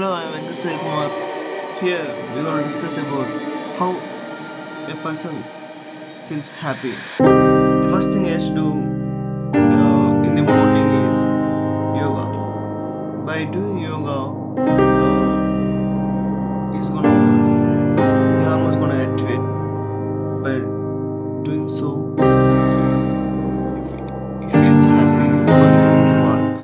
Hello, I'm Andrew Sai Here we're going to discuss about how a person feels happy. The first thing I have to do uh, in the morning is yoga. By doing yoga, uh, is gonna be gonna activate. By doing so,